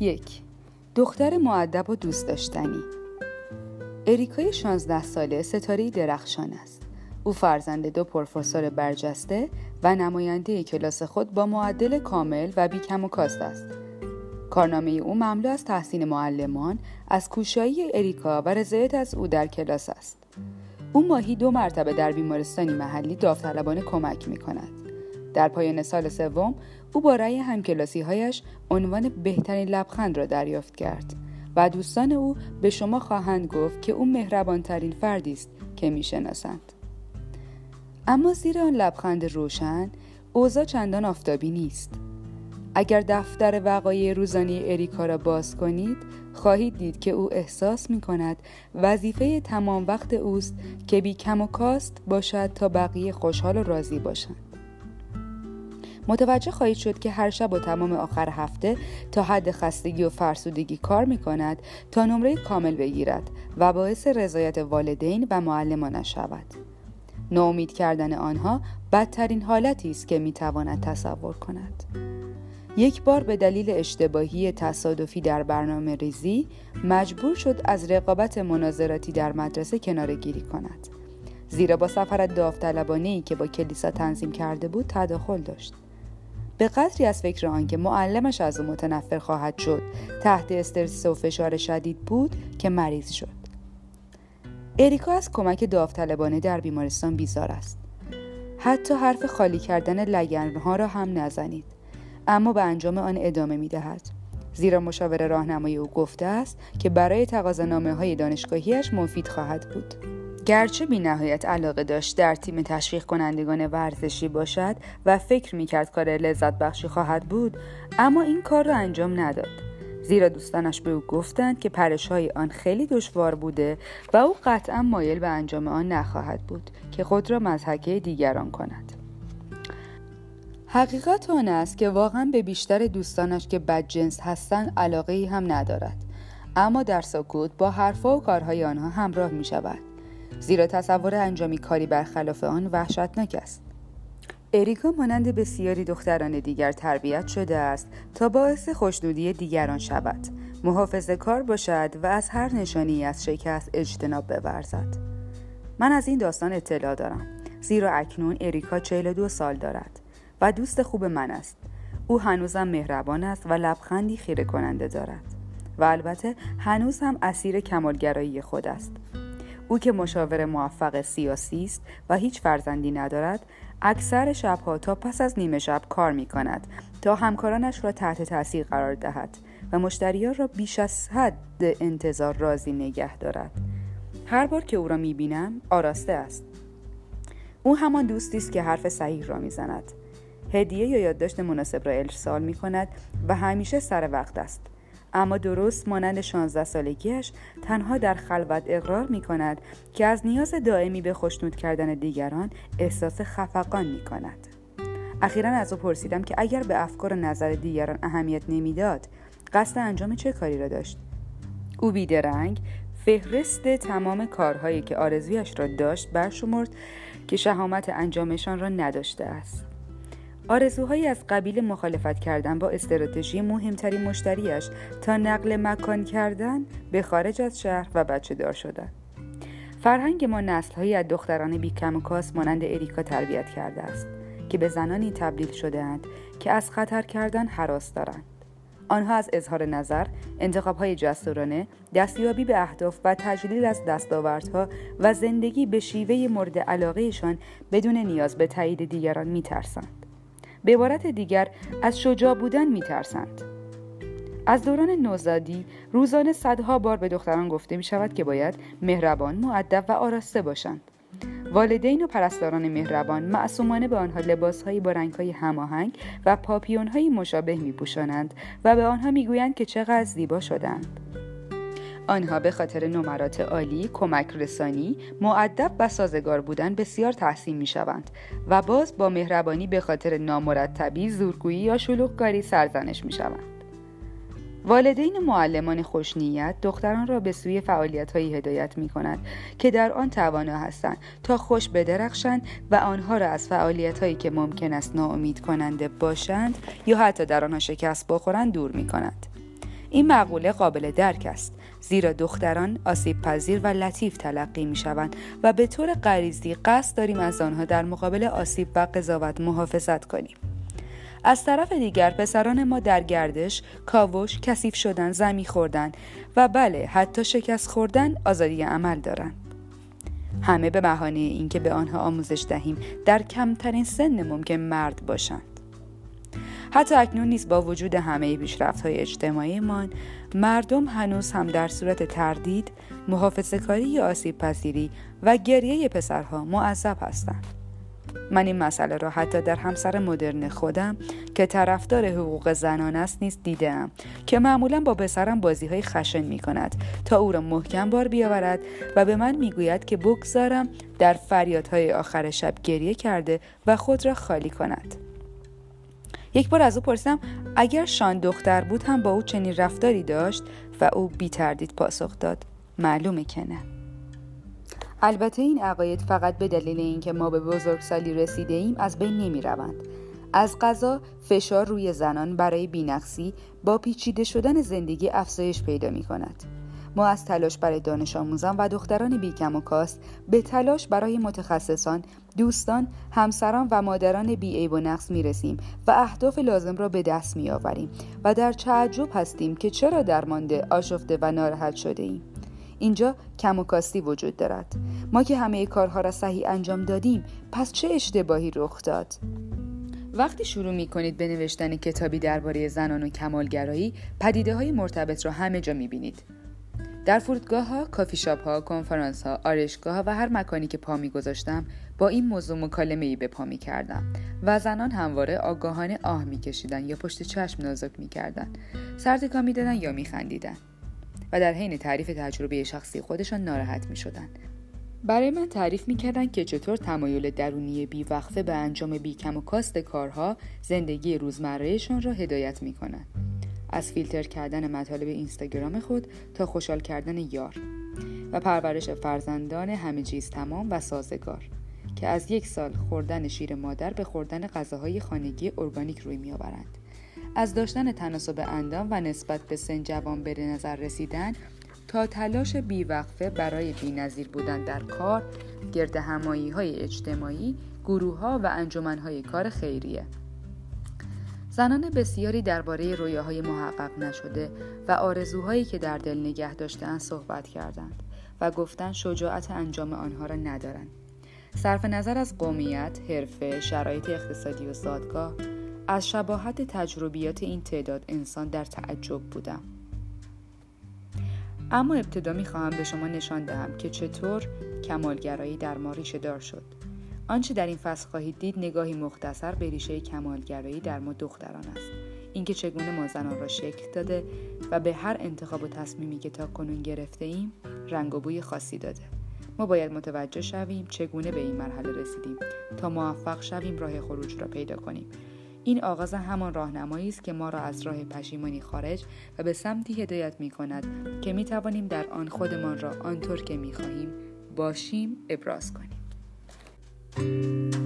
یک دختر معدب و دوست داشتنی اریکای 16 ساله ستاره درخشان است. او فرزند دو پروفسور برجسته و نماینده کلاس خود با معدل کامل و بیکم و کاست است. کارنامه او مملو از تحسین معلمان، از کوشایی اریکا و رضایت از او در کلاس است. او ماهی دو مرتبه در بیمارستانی محلی داوطلبانه کمک می کند. در پایان سال سوم او با رأی همکلاسی هایش عنوان بهترین لبخند را دریافت کرد و دوستان او به شما خواهند گفت که او مهربانترین فردی است که می‌شناسند. اما زیر آن لبخند روشن اوضاع چندان آفتابی نیست. اگر دفتر وقایع روزانه اریکا را باز کنید خواهید دید که او احساس می کند وظیفه تمام وقت اوست که بی کم و کاست باشد تا بقیه خوشحال و راضی باشند. متوجه خواهید شد که هر شب و تمام آخر هفته تا حد خستگی و فرسودگی کار می کند تا نمره کامل بگیرد و باعث رضایت والدین و معلمانش شود. ناامید کردن آنها بدترین حالتی است که می تواند تصور کند. یک بار به دلیل اشتباهی تصادفی در برنامه ریزی مجبور شد از رقابت مناظراتی در مدرسه کناره گیری کند. زیرا با سفر داوطلبانه که با کلیسا تنظیم کرده بود تداخل داشت. به قدری از فکر آنکه معلمش از او متنفر خواهد شد تحت استرس و فشار شدید بود که مریض شد اریکا از کمک داوطلبانه در بیمارستان بیزار است حتی حرف خالی کردن لگنها را هم نزنید اما به انجام آن ادامه می دهد. زیرا مشاور راهنمای او گفته است که برای تقاضانامه های دانشگاهیش مفید خواهد بود. گرچه بی نهایت علاقه داشت در تیم تشویق کنندگان ورزشی باشد و فکر می کرد کار لذت بخشی خواهد بود اما این کار را انجام نداد. زیرا دوستانش به او گفتند که پرش های آن خیلی دشوار بوده و او قطعا مایل به انجام آن نخواهد بود که خود را مزحکه دیگران کند. حقیقت آن است که واقعا به بیشتر دوستانش که بدجنس هستند علاقه ای هم ندارد. اما در سکوت با حرفها و کارهای آنها همراه می شود زیرا تصور انجامی کاری برخلاف آن وحشتناک است. اریکا مانند بسیاری دختران دیگر تربیت شده است تا باعث خوشنودی دیگران شود. محافظه کار باشد و از هر نشانی از شکست اجتناب بورزد. من از این داستان اطلاع دارم زیرا اکنون اریکا 42 سال دارد و دوست خوب من است. او هنوزم مهربان است و لبخندی خیره کننده دارد و البته هنوز هم اسیر کمالگرایی خود است. او که مشاور موفق سیاسی است و هیچ فرزندی ندارد اکثر شبها تا پس از نیمه شب کار می کند تا همکارانش را تحت تاثیر قرار دهد و مشتریان را بیش از حد انتظار راضی نگه دارد. هر بار که او را می بینم آراسته است. او همان دوستی است که حرف صحیح را می‌زند. هدیه یا یادداشت مناسب را ارسال می کند و همیشه سر وقت است. اما درست مانند 16 سالگیش تنها در خلوت اقرار می کند که از نیاز دائمی به خوشنود کردن دیگران احساس خفقان می کند. اخیرا از او پرسیدم که اگر به افکار نظر دیگران اهمیت نمی‌داد قصد انجام چه کاری را داشت او بیدرنگ فهرست تمام کارهایی که آرزویش را داشت برشمرد که شهامت انجامشان را نداشته است آرزوهایی از قبیل مخالفت کردن با استراتژی مهمترین مشتریش تا نقل مکان کردن به خارج از شهر و بچه دار شدن. فرهنگ ما نسلهایی از دختران بیکم و کاس مانند اریکا تربیت کرده است که به زنانی تبدیل شدهاند که از خطر کردن حراس دارند. آنها از اظهار نظر، انتخابهای جسورانه، دستیابی به اهداف و تجلیل از دستاوردها و زندگی به شیوه مورد علاقهشان بدون نیاز به تایید دیگران میترسند. به عبارت دیگر از شجاع بودن میترسند از دوران نوزادی روزانه صدها بار به دختران گفته می شود که باید مهربان، معدب و آراسته باشند. والدین و پرستاران مهربان معصومانه به آنها لباسهایی با رنگهای هماهنگ و پاپیونهایی مشابه می پوشانند و به آنها می‌گویند که چقدر زیبا شدند. آنها به خاطر نمرات عالی، کمک رسانی، معدب و سازگار بودن بسیار تحسین می شوند و باز با مهربانی به خاطر نامرتبی، زورگویی یا شلوغکاری سرزنش می شوند. والدین معلمان خوشنیت دختران را به سوی فعالیت هایی هدایت می کند که در آن توانا هستند تا خوش بدرخشند و آنها را از فعالیت هایی که ممکن است ناامید کننده باشند یا حتی در آنها شکست بخورند دور می کند. این مقوله قابل درک است زیرا دختران آسیب پذیر و لطیف تلقی می شوند و به طور غریزی قصد داریم از آنها در مقابل آسیب و قضاوت محافظت کنیم از طرف دیگر پسران ما در گردش، کاوش، کثیف شدن، زمی خوردن و بله حتی شکست خوردن آزادی عمل دارند. همه به بهانه اینکه به آنها آموزش دهیم در کمترین سن ممکن مرد باشند. حتی اکنون نیز با وجود همه پیشرفت های اجتماعیمان مردم هنوز هم در صورت تردید، محافظه کاری یا آسیب پذیری و گریه پسرها معذب هستند. من این مسئله را حتی در همسر مدرن خودم که طرفدار حقوق زنان است نیز دیدم که معمولا با پسرم بازی های خشن می کند تا او را محکم بار بیاورد و به من می‌گوید که بگذارم در فریادهای آخر شب گریه کرده و خود را خالی کند یک بار از او پرسیدم اگر شان دختر بود هم با او چنین رفتاری داشت و او بی تردید پاسخ داد معلومه که نه البته این عقاید فقط به دلیل اینکه ما به بزرگسالی رسیده ایم از بین نمی روند. از غذا فشار روی زنان برای بینقصی با پیچیده شدن زندگی افزایش پیدا می کند. ما از تلاش برای دانش آموزان و دختران بیکم و کاست به تلاش برای متخصصان، دوستان، همسران و مادران بی و نقص می رسیم و اهداف لازم را به دست می آوریم و در تعجب هستیم که چرا درمانده، آشفته و ناراحت شده ایم. اینجا کم و کاستی وجود دارد. ما که همه کارها را صحیح انجام دادیم پس چه اشتباهی رخ داد؟ وقتی شروع می کنید به نوشتن کتابی درباره زنان و کمالگرایی پدیده های مرتبط را همه جا می بینید در فرودگاه ها، کافی شاپ ها، کنفرانس ها، آرشگاه ها و هر مکانی که پا می گذاشتم با این موضوع مکالمه ای به پا می کردم و زنان همواره آگاهانه آه می کشیدن یا پشت چشم نازک می کردن سرتکان می دادن یا می خندیدن. و در حین تعریف تجربه شخصی خودشان ناراحت می شدن. برای من تعریف می‌کردن که چطور تمایل درونی بیوقفه به انجام بیکم و کاست کارها زندگی روزمرهشان را هدایت می‌کنند از فیلتر کردن مطالب اینستاگرام خود تا خوشحال کردن یار و پرورش فرزندان همه چیز تمام و سازگار که از یک سال خوردن شیر مادر به خوردن غذاهای خانگی ارگانیک روی میآورند از داشتن تناسب اندام و نسبت به سن جوان به نظر رسیدن تا تلاش بیوقفه برای بینظیر بودن در کار، گرد همایی های اجتماعی، گروه ها و انجمن های کار خیریه. زنان بسیاری درباره رویاهای محقق نشده و آرزوهایی که در دل نگه داشتهاند صحبت کردند و گفتن شجاعت انجام آنها را ندارند. صرف نظر از قومیت، حرفه، شرایط اقتصادی و زادگاه از شباهت تجربیات این تعداد انسان در تعجب بودم اما ابتدا می خواهم به شما نشان دهم که چطور کمالگرایی در ما ریشه دار شد آنچه در این فصل خواهید دید نگاهی مختصر به ریشه کمالگرایی در ما دختران است. اینکه چگونه ما زنان را شکل داده و به هر انتخاب و تصمیمی که تا کنون گرفته ایم رنگ و بوی خاصی داده. ما باید متوجه شویم چگونه به این مرحله رسیدیم تا موفق شویم راه خروج را پیدا کنیم. این آغاز همان راهنمایی است که ما را از راه پشیمانی خارج و به سمتی هدایت می کند که می توانیم در آن خودمان را آنطور که می خواهیم باشیم ابراز کنیم. Thank you.